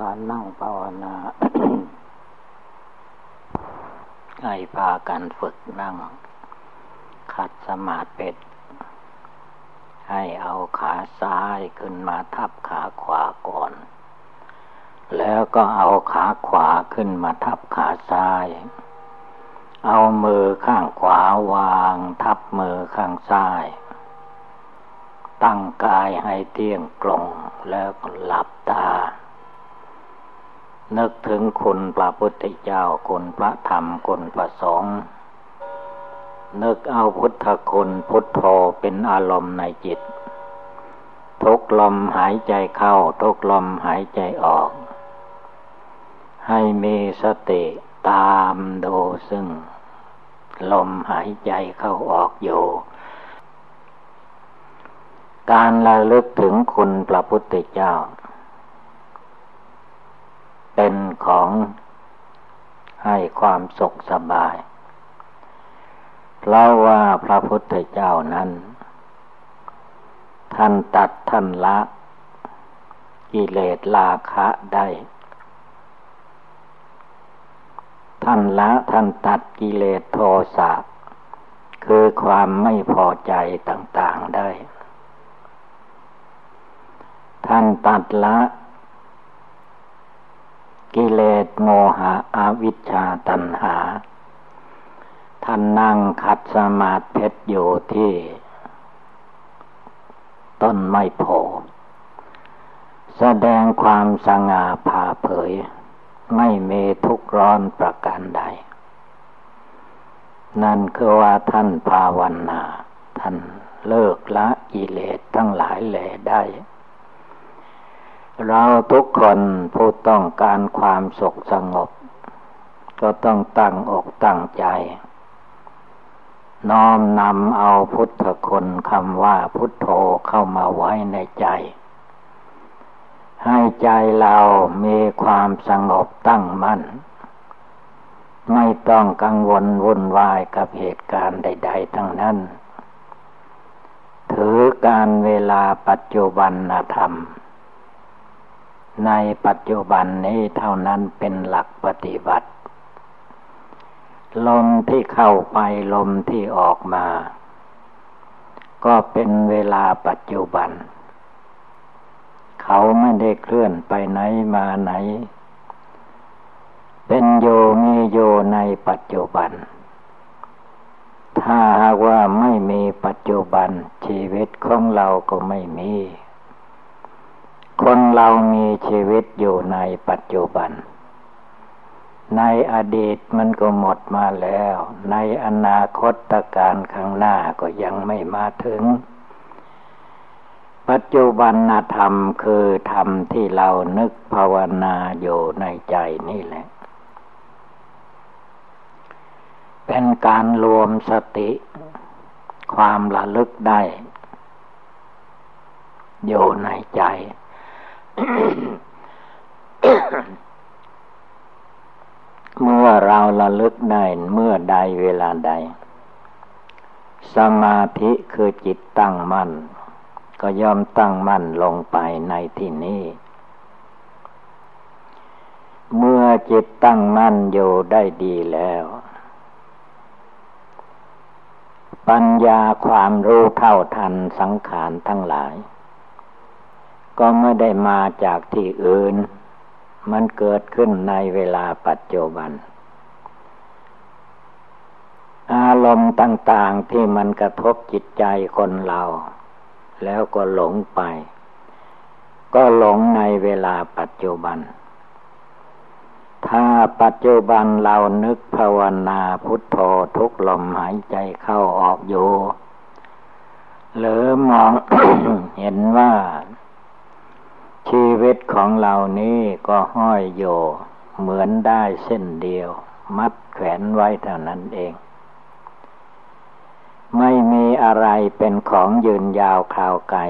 การนั่งภาวนาให้พากันฝึกนั่ง ขัดสมาธิให้เอาขาซ้ายขึ้นมาทับขาขวาก่อน แล้วก็เอาขาขวาขึ้นมาทับขาซ้าย เอามือข้างขวาวางทับมือข้างซ้าย ตั้งกายให้เที่ยงตรงแล้วหลับตา นึกถึงคุณพระพุทธเจ้าคุณพระธรรมคุณพระสงฆ์นึกเอาพุทธคุณพุทโธเป็นอารมณ์ในจิต ทุกลมหายใจเข้า ทุกลมหายใจออก ให้มีสติตามดูซึ่ง ลมหายใจเข้าออกอยู่การระลึกถึงคุณพระพุทธเจ้าเป็น ของให้ความสุขสบาย เพราะว่าพระพุทธเจ้านั้น ท่านตัดท่านละ กิเลสราคะได้ ท่านละท่านตัดกิเลสโทสะคือความไม่พอใจต่าง ๆได้ ท่านตัดละ กิเลสโมหะอาวิชชาตัณหา ท่านนั่งขัดสมาธิอยู่ที่ ต้นไม้โพแสดงความสง่าผ่าเผย ไม่มีทุกร้อนประการใด นั่นคือว่าท่านภาวนา ท่านเลิกละกิเลสทั้งหลายแหล่ได้ เราทุกคนผู้ต้องการความสุขสงบ ก็ต้องตั้งอกตั้งใจ น้อมนำเอาพุทธคุณคำว่าพุทโธเข้ามาไว้ในใจ ให้ใจเรามีความสงบตั้งมั่น ไม่ต้องกังวลวุ่นวายกับเหตุการณ์ใด ๆ ทั้งนั้น ถือการเวลาปัจจุบันธรรม ในปัจจุบันนี้เท่านั้นเป็นหลักปฏิบัติ ลมที่เข้าไปลมที่ออกมา ก็เป็นเวลาปัจจุบัน เขาไม่ได้เคลื่อนไปไหนมาไหน เป็นโยมีโยในปัจจุบัน ถ้าหากว่าไม่มีปัจจุบันชีวิตของเราก็ไม่มี คนเรามีชีวิตอยู่ในปัจจุบัน ในอดีตมันก็หมดมาแล้ว ในอนาคตการข้างหน้าก็ยังไม่มาถึง ปัจจุบันธรรมคือธรรมที่เรานึกภาวนาอยู่ในใจนี่แหละ เป็นการรวมสติ ความระลึกได้ อยู่ในใจ เมื่อเราระลึกได้เมื่อใดเวลาใด สมาธิคือจิตตั้งมั่น ก็ยอมตั้งมั่นลงไปในที่นี้ เมื่อจิตตั้งมั่นอยู่ได้ดีแล้ว ปัญญาความรู้เท่าทันสังขารทั้งหลาย ก็ไม่ได้มาจากที่อื่น มันเกิดขึ้นในเวลาปัจจุบัน อารมณ์ต่าง ๆที่มันกระทบจิตใจคนเรา แล้วก็หลงไป ก็หลงในเวลาปัจจุบัน ถ้าปัจจุบันเรานึกภาวนาพุทโธทุกลมหายใจเข้าออกอยู่ หรือมองเห็นว่า ชีวิตของเรานี้ก็ห้อยโยเหมือนได้เส้นเดียว มัดแขวนไว้เท่านั้นเอง ไม่มีอะไรเป็นของยืนยาวคราวไกล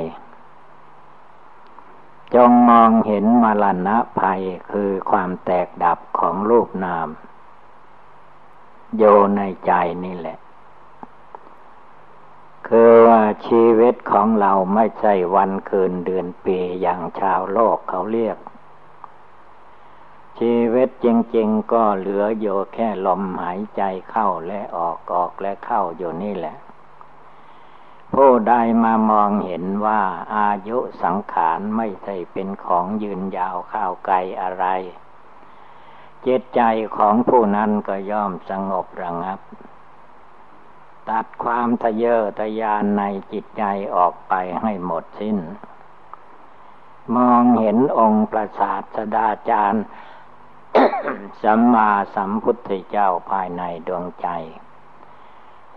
จงมองเห็นมรณะภัยคือความแตกดับของรูปนาม โยในใจนี่แหละ คือว่าชีวิตของเราไม่ใช่วันคืนเดือนปีอย่างชาวโลกเขาเรียก ชีวิตจริง ๆ ก็เหลืออยู่แค่ลมหายใจเข้าและออกออกและเข้าอยู่นี่แหละ ผู้ใดมามองเห็นว่าอายุสังขารไม่ใช่เป็นของยืนยาวข้าวไกลอะไรจิตใจของผู้นั้นก็ย่อมสงบระงับ ตัดความทะเยอทะยานในจิตใจออกไปให้หมดสิ้น มองเห็นองค์ประสาทสดาจารย์สัมมาสัมพุทธเจ้าภายในดวงใจ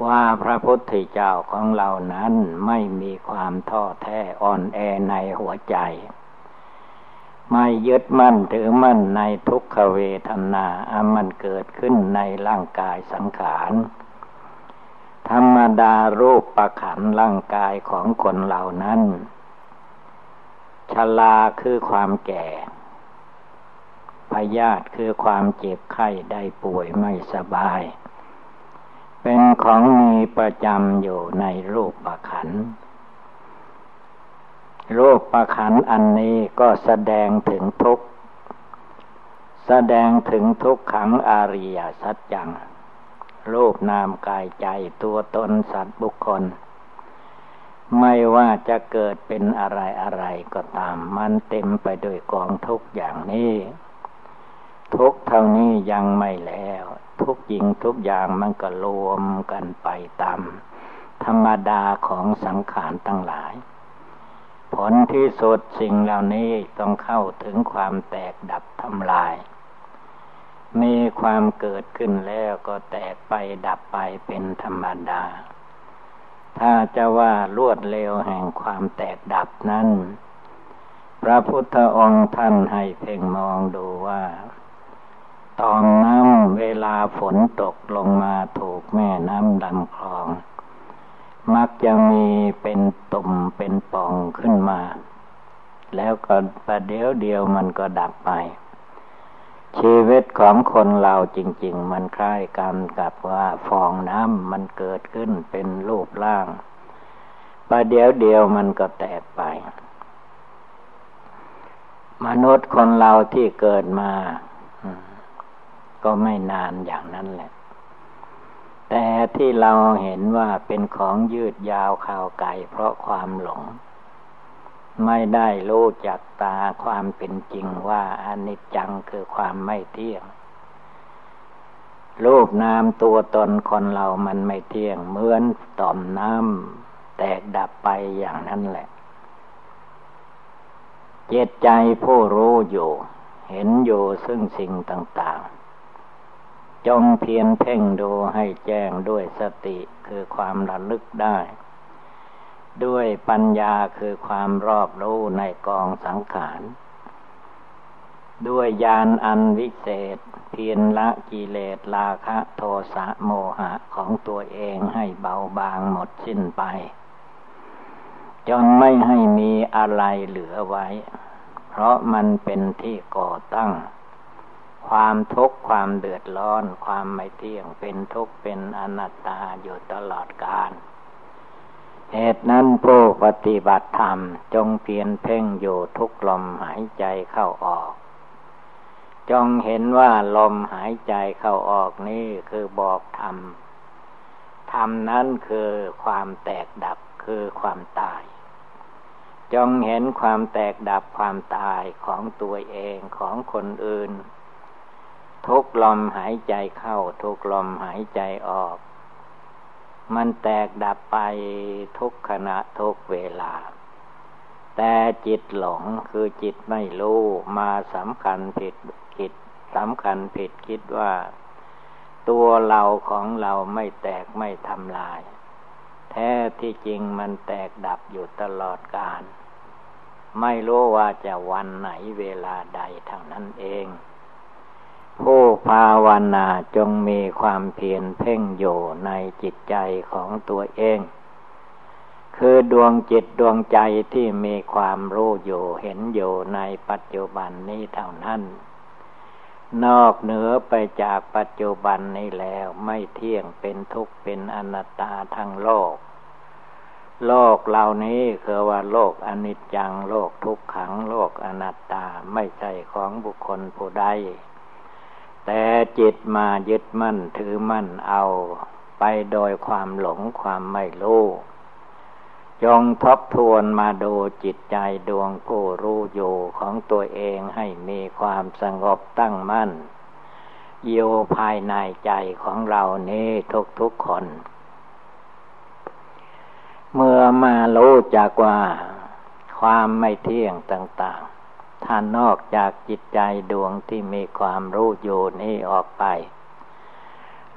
ว่าพระพุทธเจ้าของเรานั้นไม่มีความท้อแท้อ่อนแอในหัวใจ ไม่ยึดมั่นถือมั่นในทุกขเวทนาอามันเกิดขึ้นในร่างกายสังขาร ธรรมดารูปประขันร่างกายของคนเหล่านั้น ชลาคือความแก่ พยาธิคือความเจ็บไข้ได้ป่วยไม่สบาย เป็นของมีประจำอยู่ในรูปประขันรูปประขันอันนี้ก็แสดงถึงทุก แสดงถึงทุกขังอาริยสัจจัง รูปนามกายใจตัวตนสัตว์บุคคล ไม่ว่าจะเกิดเป็นอะไรอะไรก็ตาม มันเต็มไปด้วยกองทุกอย่างนี้ ทุกเท่านี้ยังไม่แล้ว ทุกยิงทุกอย่างมันก็รวมกันไปตาม ธรรมดาของสังขารตั้งหลายผลที่สุดสิ่งเหล่านี้ต้องเข้าถึงความแตกดับทำลาย มีความเกิดขึ้นแล้วก็แตกไปดับไปเป็นธรรมดา ถ้าจะว่าลวดเร็วแห่งความแตกดับนั้น พระพุทธองค์ท่านให้เพ่งมองดูว่า ตอนน้ำเวลาฝนตกลงมาถูกแม่น้ำลำคลอง มักจะมีเป็นตุ่มเป็นป่องขึ้นมา แล้วก็ประเดี๋ยวเดียวมันก็ดับไป ชีวิตของคนเราจริง ๆ มันคล้ายกันกับว่าฟองน้ำมันเกิดขึ้นเป็นรูปร่างประเดี๋ยวเดียวมันก็แตกไป มนุษย์คนเราที่เกิดมา ก็ไม่นานอย่างนั้นแหละ แต่ที่เราเห็นว่าเป็นของยืดยาวข่าวไก่เพราะความหลง ไม่ได้รู้จักตาความเป็นจริงว่าอนิจจังคือความไม่เที่ยง รูปนามตัวตนคนเรามันไม่เที่ยง เหมือนต่อมน้ำแตกดับไปอย่างนั้นแหละ เจตใจผู้รู้อยู่ เห็นอยู่ซึ่งสิ่งต่าง ๆ จงเพียรเพ่งดูให้แจ้งด้วยสติคือความระลึกได้ ด้วยปัญญาคือความรอบรู้ในกองสังขารด้วยญาณอันวิเศษ เพียรละกิเลสราคะโทสะโมหะของตัวเองให้เบาบางหมดสิ้นไป จนไม่ให้มีอะไรเหลือไว้ เพราะมันเป็นที่ก่อตั้ง ความทุกข์ความเดือดร้อน ความไม่เที่ยงเป็นทุกข์เป็นอนัตตาอยู่ตลอดกาล เหตุนั้นผู้ปฏิบัติธรรมจงเพียรเพ่งอยู่ทุกลมหายใจเข้าออก จงเห็นว่าลมหายใจเข้าออกนี่คือบอกธรรม ธรรมนั้นคือความแตกดับคือความตาย จงเห็นความแตกดับความตายของตัวเองของคนอื่น ทุกลมหายใจเข้าทุกลมหายใจออก มันแตกดับไปทุกขณะทุกเวลา แต่จิตหลงคือจิตไม่รู้มาสำคัญผิดคิดสำคัญผิดคิดว่า ตัวเราของเราไม่แตกไม่ทำลาย แท้ที่จริงมันแตกดับอยู่ตลอดกาลไม่รู้ว่าจะวันไหนเวลาใดทางนั้นเอง ผู้ภาวนาจงมีความเพียรเพ่งอยู่ในจิตใจของตัวเอง คือดวงจิตดวงใจที่มีความรู้อยู่เห็นอยู่ในปัจจุบันนี้เท่านั้น นอกเหนือไปจากปัจจุบันนี้แล้วไม่เที่ยงเป็นทุกข์เป็นอนัตตาทั้งโลก โลกเหล่านี้คือว่าโลกอนิจจังโลกทุกขังโลกอนัตตาไม่ใช่ของบุคคลผู้ใด แต่จิตมายึดมั่นถือมั่นเอาไปโดยความหลงความไม่รู้จงทบทวนมาดูจิตใจดวงผู้รู้อยู่ของตัวเองให้มีความสงบตั้งมั่นอยู่ภายในใจของเรานี้ทุกๆคน เมื่อมารู้จักว่าความไม่เที่ยงต่าง ๆท่านนอกจากจิตใจดวงที่มีความรู้อยู่นี้ออกไป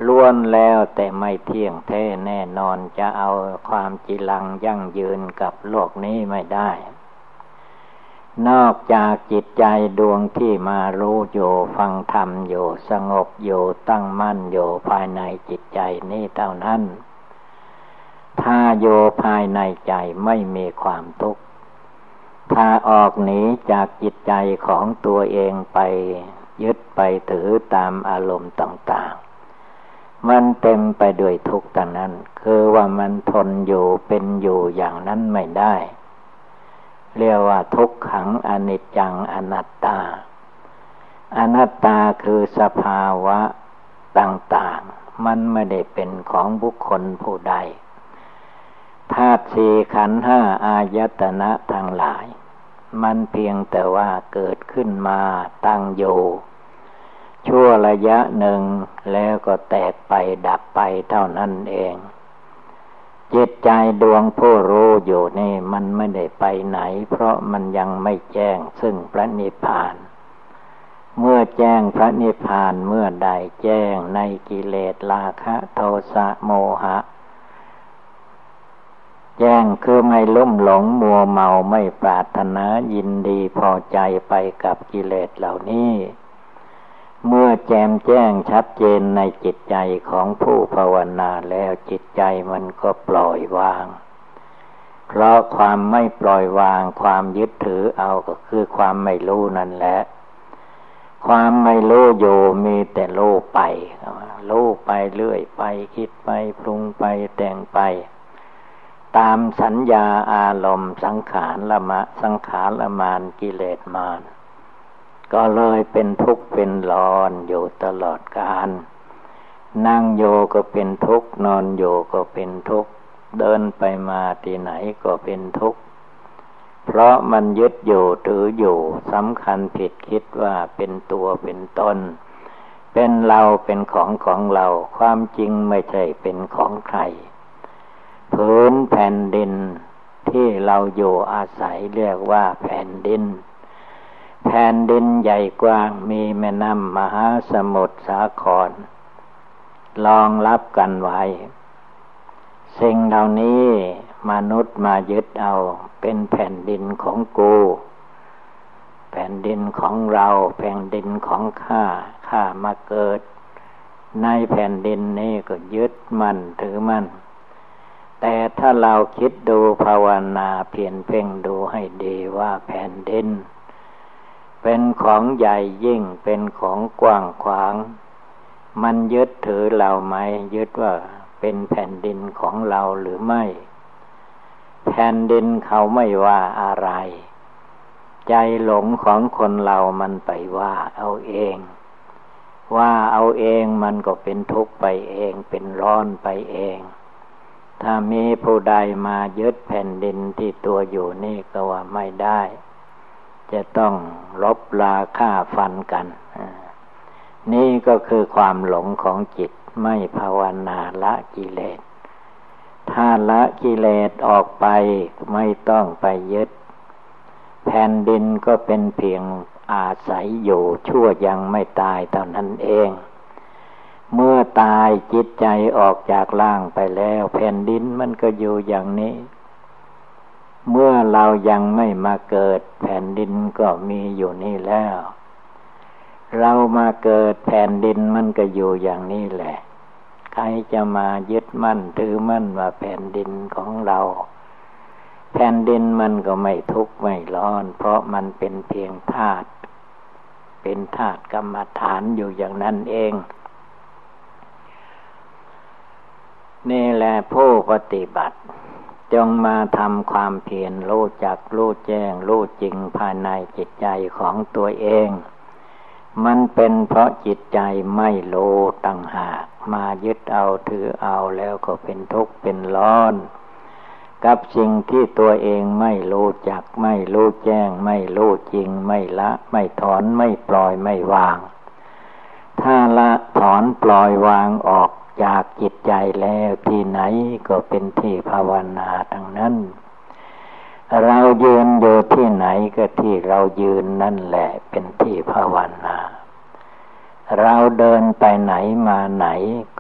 ล้วนแล้วแต่ไม่เที่ยงแท้แน่นอนจะเอาความจิลังยั่งยืนกับโลกนี้ไม่ได้ นอกจากจิตใจดวงที่มารู้อยู่ฟังธรรมอยู่สงบอยู่ตั้งมั่นอยู่ภายในจิตใจนี้เท่านั้น ถ้าโยภายในใจไม่มีความทุกข์ ถ้าออกหนีจากจิตใจของตัวเองไปยึดไปถือตามอารมณ์ต่างๆ มันเต็มไปด้วยทุกข์ต่างนั้น คือว่ามันทนอยู่เป็นอยู่อย่างนั้นไม่ได้ เรียกว่าทุกขังอนิจจังอนัตตา อนัตตาคือสภาวะต่างๆ มันไม่ได้เป็นของบุคคลผู้ใดธาตุสี่ขันห้าอายตนะทั้งหลาย มันเพียงแต่ว่าเกิดขึ้นมาตั้งอยู่ชั่วระยะหนึ่งแล้วก็แตกไปดับไปเท่านั้นเอง จิตใจดวงผู้รู้อยู่นี่มันไม่ได้ไปไหน เพราะมันยังไม่แจ้งซึ่งพระนิพพาน เมื่อแจ้งพระนิพพานเมื่อใดแจ้งในกิเลสราคะโทสะโมหะ แจ้งคือไม่ลุ่มหลงมัวเมาไม่ปรารถนายินดีพอใจไปกับกิเลสเหล่านี้ เมื่อแจมแจ้งชัดเจนในจิตใจของผู้ภาวนาแล้วจิตใจมันก็ปล่อยวาง เพราะความไม่ปล่อยวางความยึดถือเอาก็คือความไม่รู้นั่นแหละความไม่รู้อยู่มีแต่รู้ไปรู้ไปเรื่อยไปคิดไปปรุงไปแต่งไป ตามสัญญาอารมณ์สังขารละมะ สังขารละมานกิเลสมานก็เลยเป็นทุกข์เป็นร้อนอยู่ตลอดกาลนั่งโยก็เป็นทุกข์นอนโยก็เป็นทุกข์เดินไปมาที่ไหนก็เป็นทุกข์เพราะมันยึดอยู่ถืออยู่สำคัญผิดคิดว่าเป็นตัวเป็นตนเป็นเราเป็นของของเรา ความจริงไม่ใช่เป็นของใคร พื้นแผ่นดินที่เราอยู่อาศัยเรียกว่าแผ่นดิน แผ่นดินใหญ่กว้างมีแม่น้ำมหาสมุทรสาครรองรับกันไว้ สิ่งเหล่านี้มนุษย์มายึดเอาเป็นแผ่นดินของกู แผ่นดินของเราแผ่นดินของข้าข้ามาเกิด ในแผ่นดินนี้ก็ยึดมั่นถือมั่น แต่ถ้าเราคิดดูภาวนาเพียนเพ่งดูให้ดีว่าแผ่นดิน เป็นของใหญ่ยิ่งเป็นของกว้างขวาง มันยึดถือเราไหมยึดว่าเป็นแผ่นดินของเราหรือไม่ แผ่นดินเขาไม่ว่าอะไร ใจหลงของคนเรามันไปว่าเอาเอง ว่าเอาเองมันก็เป็นทุกข์ไปเองเป็นร้อนไปเอง ถ้ามีผู้ใดมายึดแผ่นดินที่ตัวอยู่นี่ก็ว่าไม่ได้ จะต้องลบลาฆ่าฟันกัน นี่ก็คือความหลงของจิตไม่ภาวนาละกิเลส ถ้าละกิเลสออกไปไม่ต้องไปยึด แผ่นดินก็เป็นเพียงอาศัยอยู่ชั่วยังไม่ตายเท่านั้นเอง เมื่อตายจิตใจออกจากร่างไปแล้ว แผ่นดินมันก็อยู่อย่างนี้ เมื่อเรายังไม่มาเกิด แผ่นดินก็มีอยู่นี่แล้ว เรามาเกิดแผ่นดินมันก็อยู่อย่างนี้แหละ ใครจะมายึดมั่นถือมั่นว่าแผ่นดินของเรา แผ่นดินมันก็ไม่ทุกข์ไม่ร้อน เพราะมันเป็นเพียงธาตุเป็นธาตุกรรมฐานอยู่อย่างนั้นเอง นี่แหละผู้ปฏิบัติ จงมาทำความเพียรรู้จักรู้แจ้งรู้จริงภายในจิตใจของตัวเอง มันเป็นเพราะจิตใจไม่โลตั้งหากมายึดเอาถือเอาแล้วก็เป็นทุกข์เป็นร้อน กับสิ่งที่ตัวเองไม่รู้จักไม่รู้แจ้ง ไม่รู้จริง ไม่ละ ไม่ถอนไม่ปล่อยไม่วาง ถ้าละถอนปล่อยวางออก จากจิตใจแล้วที่ไหนก็เป็นที่ภาวนาทั้งนั้น เรายืนอยู่ที่ไหนก็ที่เรายืนนั่นแหละเป็นที่ภาวนา เราเดินไปไหนมาไหน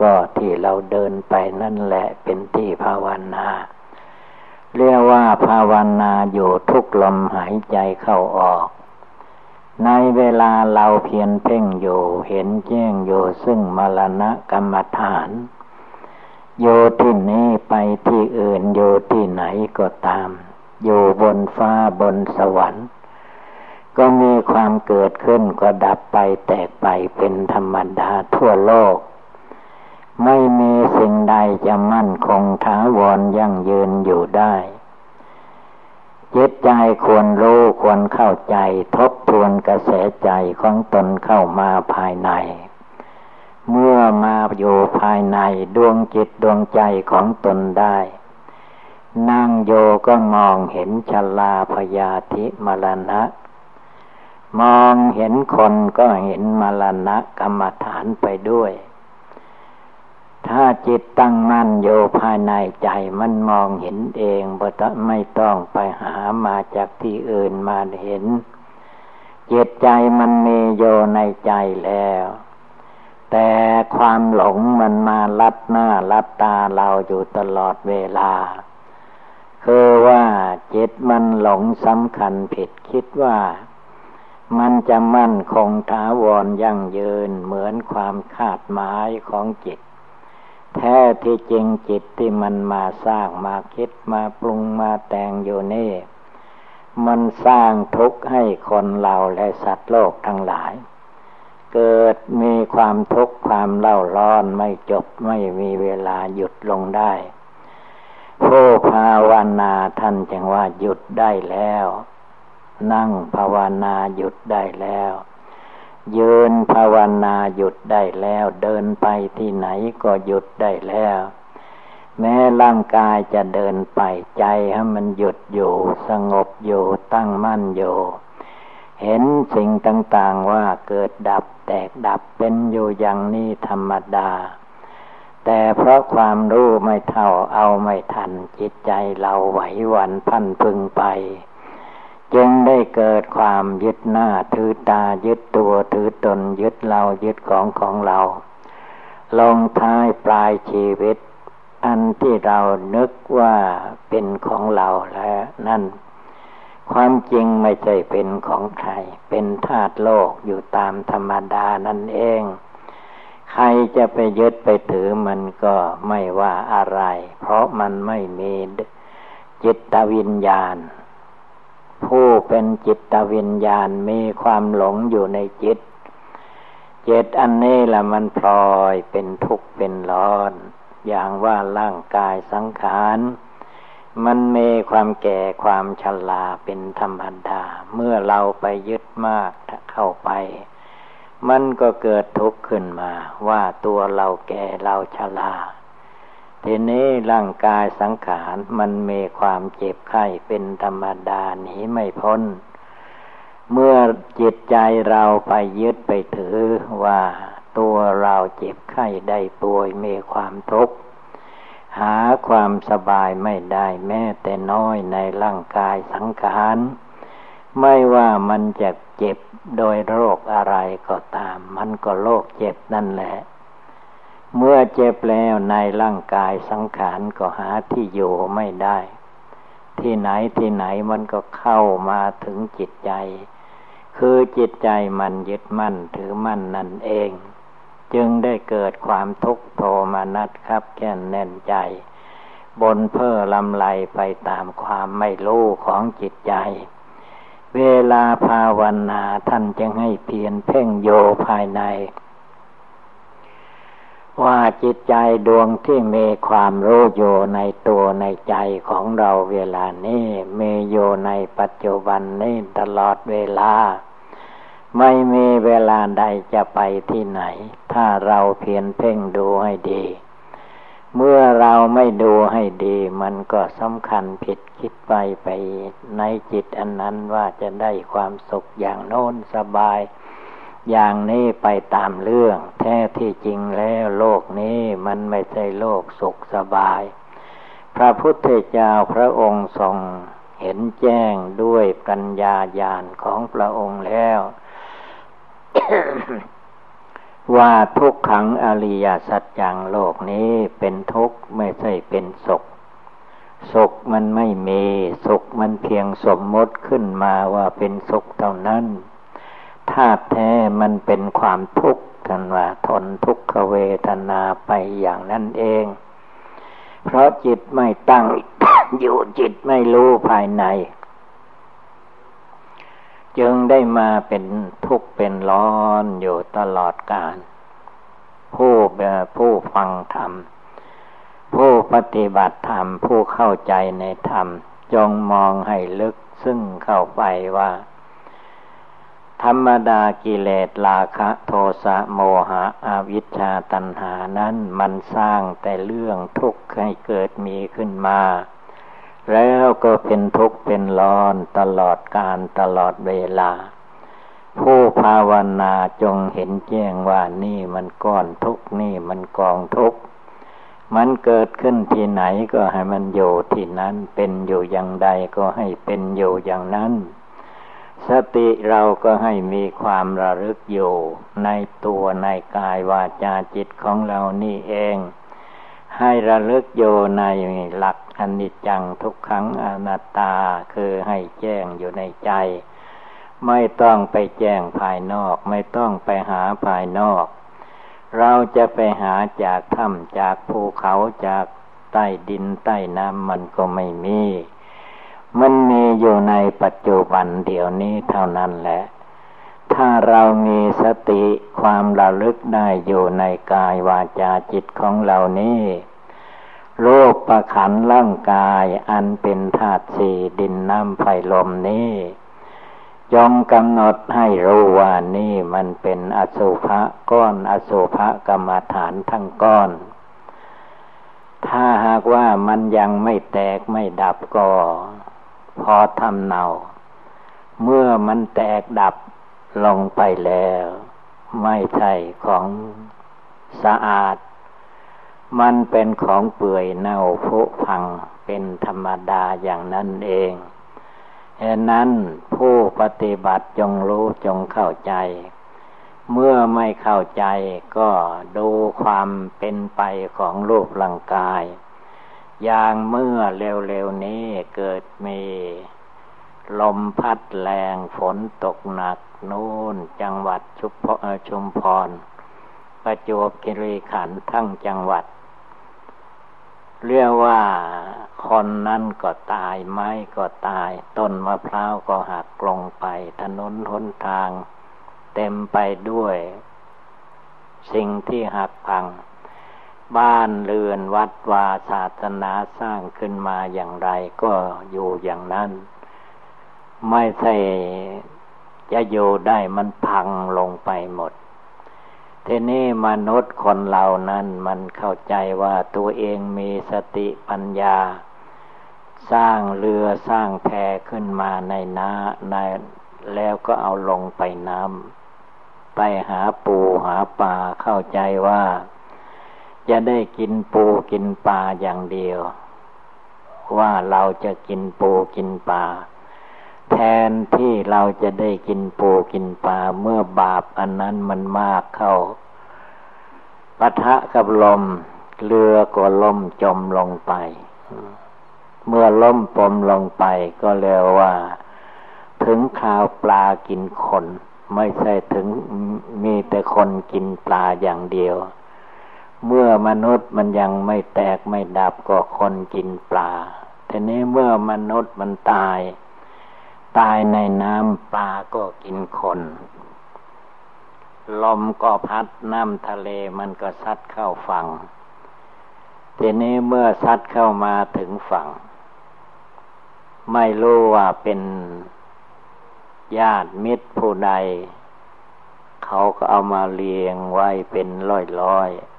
ก็ที่เราเดินไปนั่นแหละเป็นที่ภาวนาเรียกว่าภาวนาอยู่ทุกลมหายใจเข้าออก ในเวลาเราเพียรเพ่งอยู่เห็นแจ้งอยู่ซึ่งมรณะกรรมฐาน โยที่นี้ไปที่อื่นโยที่ไหนก็ตาม อยู่บนฟ้าบนสวรรค์ ก็มีความเกิดขึ้นก็ดับไปแตกไปเป็นธรรมดาทั่วโลก ไม่มีสิ่งใดจะมั่นคงถาวรยั่งยืนอยู่ได้ จิตใจควรรู้ควรเข้าใจ ทบทวนกระแสใจของตนเข้ามาภายใน เมื่อมาอยู่ภายในดวงจิตดวงใจของตนได้ นั่งโยก็มองเห็นชลาพยาธิมรณะ มองเห็นคนก็เห็นมรณะกรรมฐานไปด้วย ถ้าจิตตั้งมั่นโยภายในใจมันมองเห็นเองบ่ไม่ต้องไปหามาจากที่อื่นมาเห็น จิตใจมันมีโยในใจแล้ว แต่ความหลงมันมาลัดหน้าลัดตาเราอยู่ตลอดเวลา คือว่าจิตมันหลงสำคัญผิดคิดว่ามันจะมั่นคงถาวรยั่งยืนเหมือนความคาดหมายของจิต แท้ที่จริงจิตที่มันมาสร้างมาคิดมาปรุงมาแต่งอยู่นี่ มันสร้างทุกข์ให้คนเราและสัตว์โลกทั้งหลาย เกิดมีความทุกข์ความเล่าร้อนไม่จบไม่มีเวลาหยุดลงได้ผู้ภาวนาท่านจึงว่าหยุดได้แล้ว นั่งภาวนาหยุดได้แล้ว ยืนภาวนาหยุดได้แล้ว เดินไปที่ไหนก็หยุดได้แล้ว แม้ร่างกายจะเดินไปใจให้มันหยุดอยู่ สงบอยู่ตั้งมั่นอยู่ เห็นสิ่งต่างๆว่าเกิดดับแตกดับเป็นอยู่อย่างนี้ธรรมดา แต่เพราะความรู้ไม่เท่าเอาไม่ทันจิตใจเราไหวหวันพันพึงไป จึงได้เกิดความยึดหน้าถือตายึดตัวถือตนยึดเรายึดของของเรา ลงท้ายปลายชีวิต อันที่เรานึกว่าเป็นของเราแล้วนั่น ความจริงไม่ใช่เป็นของใคร เป็นธาตุโลกอยู่ตามธรรมดานั่นเอง ใครจะไปยึดไปถือมันก็ไม่ว่าอะไร เพราะมันไม่มีจิตวิญญาณ ผู้เป็นจิตวิญญาณมีความหลงอยู่ในจิต เจตอันนี้แหละมันพลอยเป็นทุกข์เป็นร้อน อย่างว่าร่างกายสังขารมันมีความแก่ความชราเป็นธรรมดา เมื่อเราไปยึดมากเข้าไป มันก็เกิดทุกข์ขึ้นมาว่าตัวเราแก่เราชรา ทีนี้ร่างกายสังขารมันมีความเจ็บไข้เป็นธรรมดาหนีไม่พ้น เมื่อจิตใจเราไปยึดไปถือว่าตัวเราเจ็บไข้ได้ป่วยมีความทุกข์หาความสบายไม่ได้แม้แต่น้อยในร่างกายสังขารไม่ว่ามันจะเจ็บโดยโรคอะไรก็ตาม มันก็โรคเจ็บนั่นแหละ เมื่อเจ็บแล้วในร่างกายสังขารก็หาที่อยู่ไม่ได้ ที่ไหนที่ไหนมันก็เข้ามาถึงจิตใจ คือจิตใจมันยึดมั่นถือมั่นนั่นเอง จึงได้เกิดความทุกข์โทมานัดครับแก่นแน่นใจ บนเพ้อลำไหลไปตามความไม่รู้ของจิตใจ เวลาภาวนาท่านจึงให้เพียรเพ่งโยภายใน ว่าจิตใจดวงที่มีความรู้อยู่ในตัวในใจของเราเวลานี้มีอยู่ในปัจจุบันนี้ตลอดเวลา ไม่มีเวลาใดจะไปที่ไหน ถ้าเราเพียรเพ่งดูให้ดี เมื่อเราไม่ดูให้ดี มันก็สำคัญผิดคิดไปไปในจิตอันนั้นว่าจะได้ความสุขอย่างโน้นสบาย อย่างนี้ไปตามเรื่อง แท้ที่จริงแล้วโลกนี้มันไม่ใช่โลกสุขสบาย พระพุทธเจ้าพระองค์ทรงเห็นแจ้งด้วยปัญญาญาณของพระองค์แล้ว ว่าทุกขังอริยสัจจังโลกนี้เป็นทุกข์ไม่ใช่เป็นสุขสุขมันไม่มีสุขมันเพียงสมมติขึ้นมาว่าเป็นสุขเท่านั้น ธาตุแท้มันเป็นความทุกข์ท่านว่าทนทุกขเวทนาไปอย่างนั้นเอง เพราะจิตไม่ตั้งอยู่จิตไม่รู้ภายใน จึงได้มาเป็นทุกข์เป็นร้อนอยู่ตลอดกาลผู้ผู้ฟังธรรม ผู้ปฏิบัติธรรม ผู้เข้าใจในธรรม จงมองให้ลึกซึ่งเข้าไปว่า ธรรมดากิเลสราคะโทสะโมหะอาวิชชาตัณหานั้นมันสร้างแต่เรื่องทุกข์ให้เกิดมีขึ้นมา แล้วก็เป็นทุกข์เป็นร้อนตลอดการตลอดเวลา ผู้ภาวนาจงเห็นแจ้งว่านี่มันก้อนทุกข์นี่มันกองทุกข์มันเกิดขึ้นที่ไหนก็ให้มันอยู่ที่นั้นเป็นอยู่อย่างใดก็ให้เป็นอยู่อย่างนั้น สติเราก็ให้มีความระลึกอยู่ในตัวในกายวาจาจิตของเรานี่เอง ให้ระลึกอยู่ในหลักอนิจจังทุกขังอนัตตาคือให้แจ้งอยู่ในใจ ไม่ต้องไปแจ้งภายนอก ไม่ต้องไปหาภายนอก เราจะไปหาจากถ้ำจากภูเขาจากใต้ดินใต้น้ำมันก็ไม่มี มันมีอยู่ในปัจจุบันเดี๋ยวนี้เท่านั้นแหละ ถ้าเรามีสติความระลึกได้อยู่ในกายวาจาจิตของเรานี้โลกประขันร่างกายอันเป็นธาตุสี่ดินน้ำไฟลมนี้จงกำหนดให้รู้ว่านี่มันเป็นอสุภะก้อนอสุภะกรรมฐานทั้งก้อน ถ้าหากว่ามันยังไม่แตกไม่ดับก็ พอทำเนา เมื่อมันแตกดับลงไปแล้ว ไม่ใช่ของสะอาด มันเป็นของเปื่อยเน่าผุพังเป็นธรรมดาอย่างนั้นเองเหตุนั้นผู้ปฏิบัติจงรู้จงเข้าใจ เมื่อไม่เข้าใจก็ดูความเป็นไปของรูปร่างกาย อย่างเมื่อเร็วๆนี้เกิดมีลมพัดแรงฝนตกหนักนู่นจังหวัดชุพชุมพร ประจวบคีรีขันธ์ทั้งจังหวัด เรียกว่าคนนั้นก็ตายไม้ก็ตาย ต้นมะพร้าวก็หักลงไป ถนนหนทาง เต็มไปด้วย สิ่งที่หักพัง บ้านเรือนวัดวาศาสนาสร้างขึ้นมาอย่างไรก็อยู่อย่างนั้น ไม่ใช่จะอยู่ได้มันพังลงไปหมดทีนี้มนุษย์คนเหล่านั้นมันเข้าใจว่าตัวเองมีสติปัญญา สร้างเรือสร้างแพขึ้นมาในน้ำในแล้วก็เอาลงไปน้ำไปหาปูหาปลาเข้าใจว่า จะได้กินปูกินปลาอย่างเดียว ว่าเราจะกินปูกินปลาแทนที่เราจะได้กินปูกินปลาเมื่อบาปอันนั้นมันมากเข้าปะทะกับลม เรือก็ล่มจมลงไป เมื่อล่มปมลงไปก็เรียกว่า ถึงข่าวปลากินคน ไม่ใช่ถึงมีแต่คนกินปลาอย่างเดียว เมื่อมนุษย์มันยังไม่แตกไม่ดับก็คนกินปลา ทีนี้เมื่อมนุษย์มันตาย ตายในน้ำปลาก็กินคน ลมก็พัดน้ำทะเลมันก็ซัดเข้าฝั่ง ทีนี้เมื่อซัดเข้ามาถึงฝั่ง ไม่รู้ว่าเป็นญาติมิตรผู้ใด เขาก็เอามาเรียงไว้เป็นร้อยๆ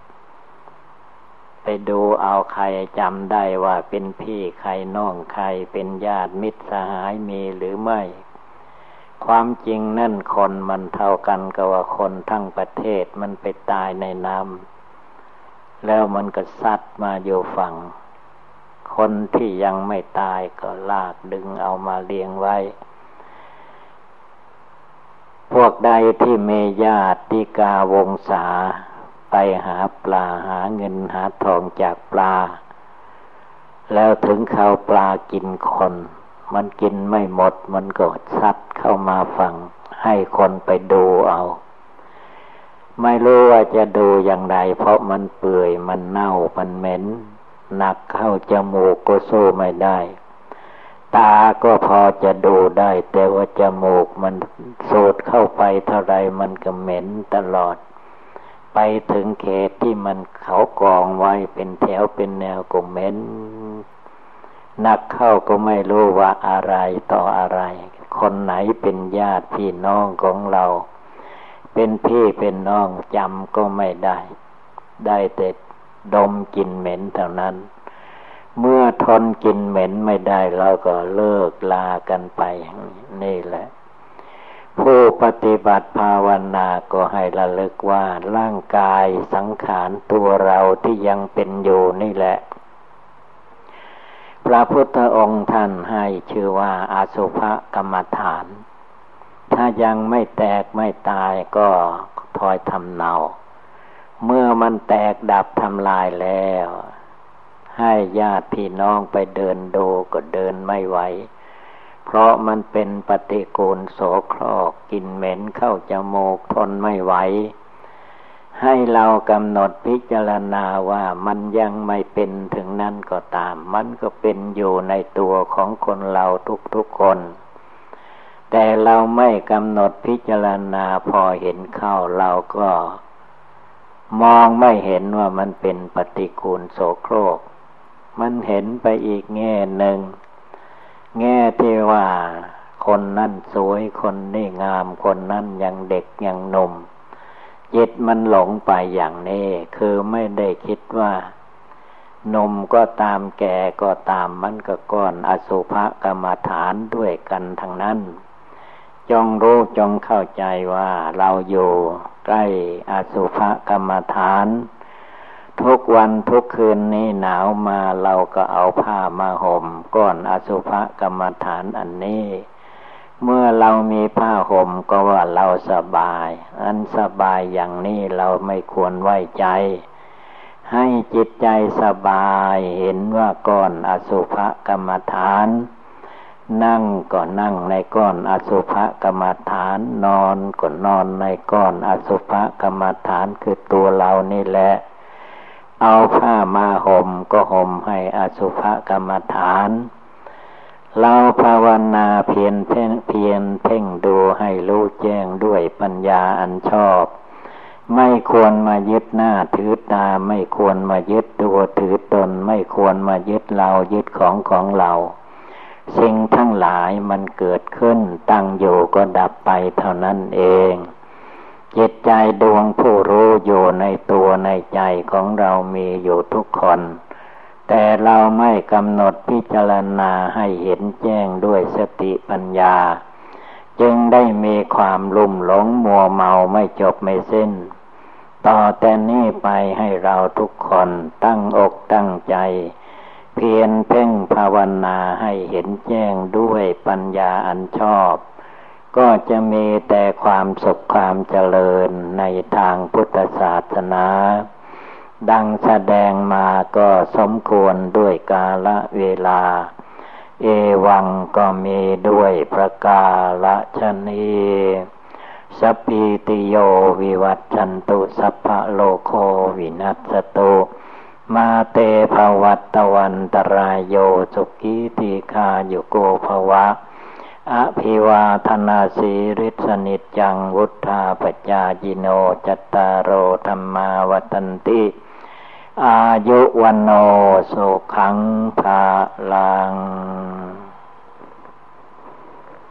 ไปดูเอาใครจำได้ว่าเป็นพี่ใครน้องใครเป็นญาติมิตรสหายมีหรือไม่ ความจริงนั่นคนมันเท่ากันกับว่าคนทั้งประเทศมันไปตายในน้ำแล้วมันก็ซัดมาอยู่ฝั่ง คนที่ยังไม่ตายก็ลากดึงเอามาเลี้ยงไว้ พวกใดที่เมญาติกาวงศา ไปหาปลาหาเงินหาทองจากปลา แล้วถึงเขาปลากินคน มันกินไม่หมดมันก็ซัดเข้ามาฟัง ให้คนไปดูเอา ไม่รู้ว่าจะดูอย่างไร เพราะมันเปื่อยมันเน่ามันเหม็นหนักเข้าจมูกก็สู้ไม่ได้ ตาก็พอจะดูได้ แต่ว่าจมูกมันสูดเข้าไปเท่าไรมันก็เหม็นตลอด ไปถึงเขตที่มันเขากองไว้เป็นแถวเป็นแนวก็เหม็นนักเข้าก็ไม่รู้ว่าอะไรต่ออะไร คนไหนเป็นญาติพี่น้องของเรา เป็นพี่เป็นน้องจำก็ไม่ได้ ได้แต่ดมกลิ่นเหม็นเท่านั้น เมื่อทนกินเหม็นไม่ได้เราก็เลิกลากันไปนี่แหละ ผู้ปฏิบัติภาวนาก็ให้ระลึกว่าร่างกายสังขารตัวเราที่ยังเป็นอยู่นี่แหละ พระพุทธองค์ท่านให้ชื่อว่าอาสุภกรรมฐาน ถ้ายังไม่แตกไม่ตายก็ทอยทำเนา เมื่อมันแตกดับทำลายแล้ว ให้ญาติพี่น้องไปเดินดูก็เดินไม่ไหว เพราะมันเป็นปฏิกูลโสโครกกินเหม็นเข้าจมูกทนไม่ไหว ให้เรากำหนดพิจารณาว่ามันยังไม่เป็นถึงนั่นก็ตาม มันก็เป็นอยู่ในตัวของคนเราทุกๆคน แต่เราไม่กำหนดพิจารณาพอเห็นเข้าเราก็มองไม่เห็นว่ามันเป็นปฏิกูลโสโครก มันเห็นไปอีกแง่หนึ่ง แง่ที่ว่าคนนั่นสวยคนนี่งามคนนั่นยังเด็กยังหนุ่มจิตมันหลงไปอย่างนี้ คือไม่ได้คิดว่านมก็ตามแก่ก็ตามมันก็ก้อนอสุภกรรมฐานด้วยกันทั้งนั้น จงรู้จงเข้าใจว่าเราอยู่ใกล้อสุภกรรมฐาน ทุกวันทุกคืนนี้หนาวมาเราก็เอาผ้ามาห่มก้อนอสุภกรรมฐานอันนี้ เมื่อเรามีผ้าห่มก็ว่าเราสบาย อันสบายอย่างนี้เราไม่ควรไว้ใจ ให้จิตใจสบายเห็นว่าก้อนอสุภกรรมฐานนั่งก็นั่งในก้อนอสุภกรรมฐาน นอนก็นอนในก้อนอสุภกรรมฐานคือตัวเรานี่แหละ เอาผ้ามาห่มก็ห่มให้อสุภกรรมฐาน เราภาวนาเพียนเพ่งเพียนเพ่งดูให้รู้แจ้งด้วยปัญญาอันชอบ ไม่ควรมายึดหน้าถือตาไม่ควรมายึดตัวถือตน ไม่ควรมายึดเรายึดของของเราสิ่งทั้งหลายมันเกิดขึ้นตั้งอยู่ก็ดับไปเท่านั้นเอง จิตใจดวงผู้รู้อยู่ในตัวในใจของเรามีอยู่ทุกคน แต่เราไม่กำหนดพิจารณาให้เห็นแจ้งด้วยสติปัญญา จึงได้มีความลุ่มหลงมัวเมาไม่จบไม่สิ้น ต่อแต่นี้ไปให้เราทุกคนตั้งอกตั้งใจ เพียรเพ่งภาวนาให้เห็นแจ้งด้วยปัญญาอันชอบ ก็จะมีแต่ความสุขความเจริญในทางพุทธศาสนา ดังแสดงมาก็สมควรด้วยกาลเวลา เอวังก็มีด้วยประกาละชนีสปีติโยวิวัตชันตุสัพพะโลโควินัสตุมาเตภวัตตวันตรายโยสุกีติคาโยโกภวะ อภิวาธนาสีริสนิจังวุธาปจาจิโนจตารโอธรรมาวตันติ อายุวันโนสุขังภาลัง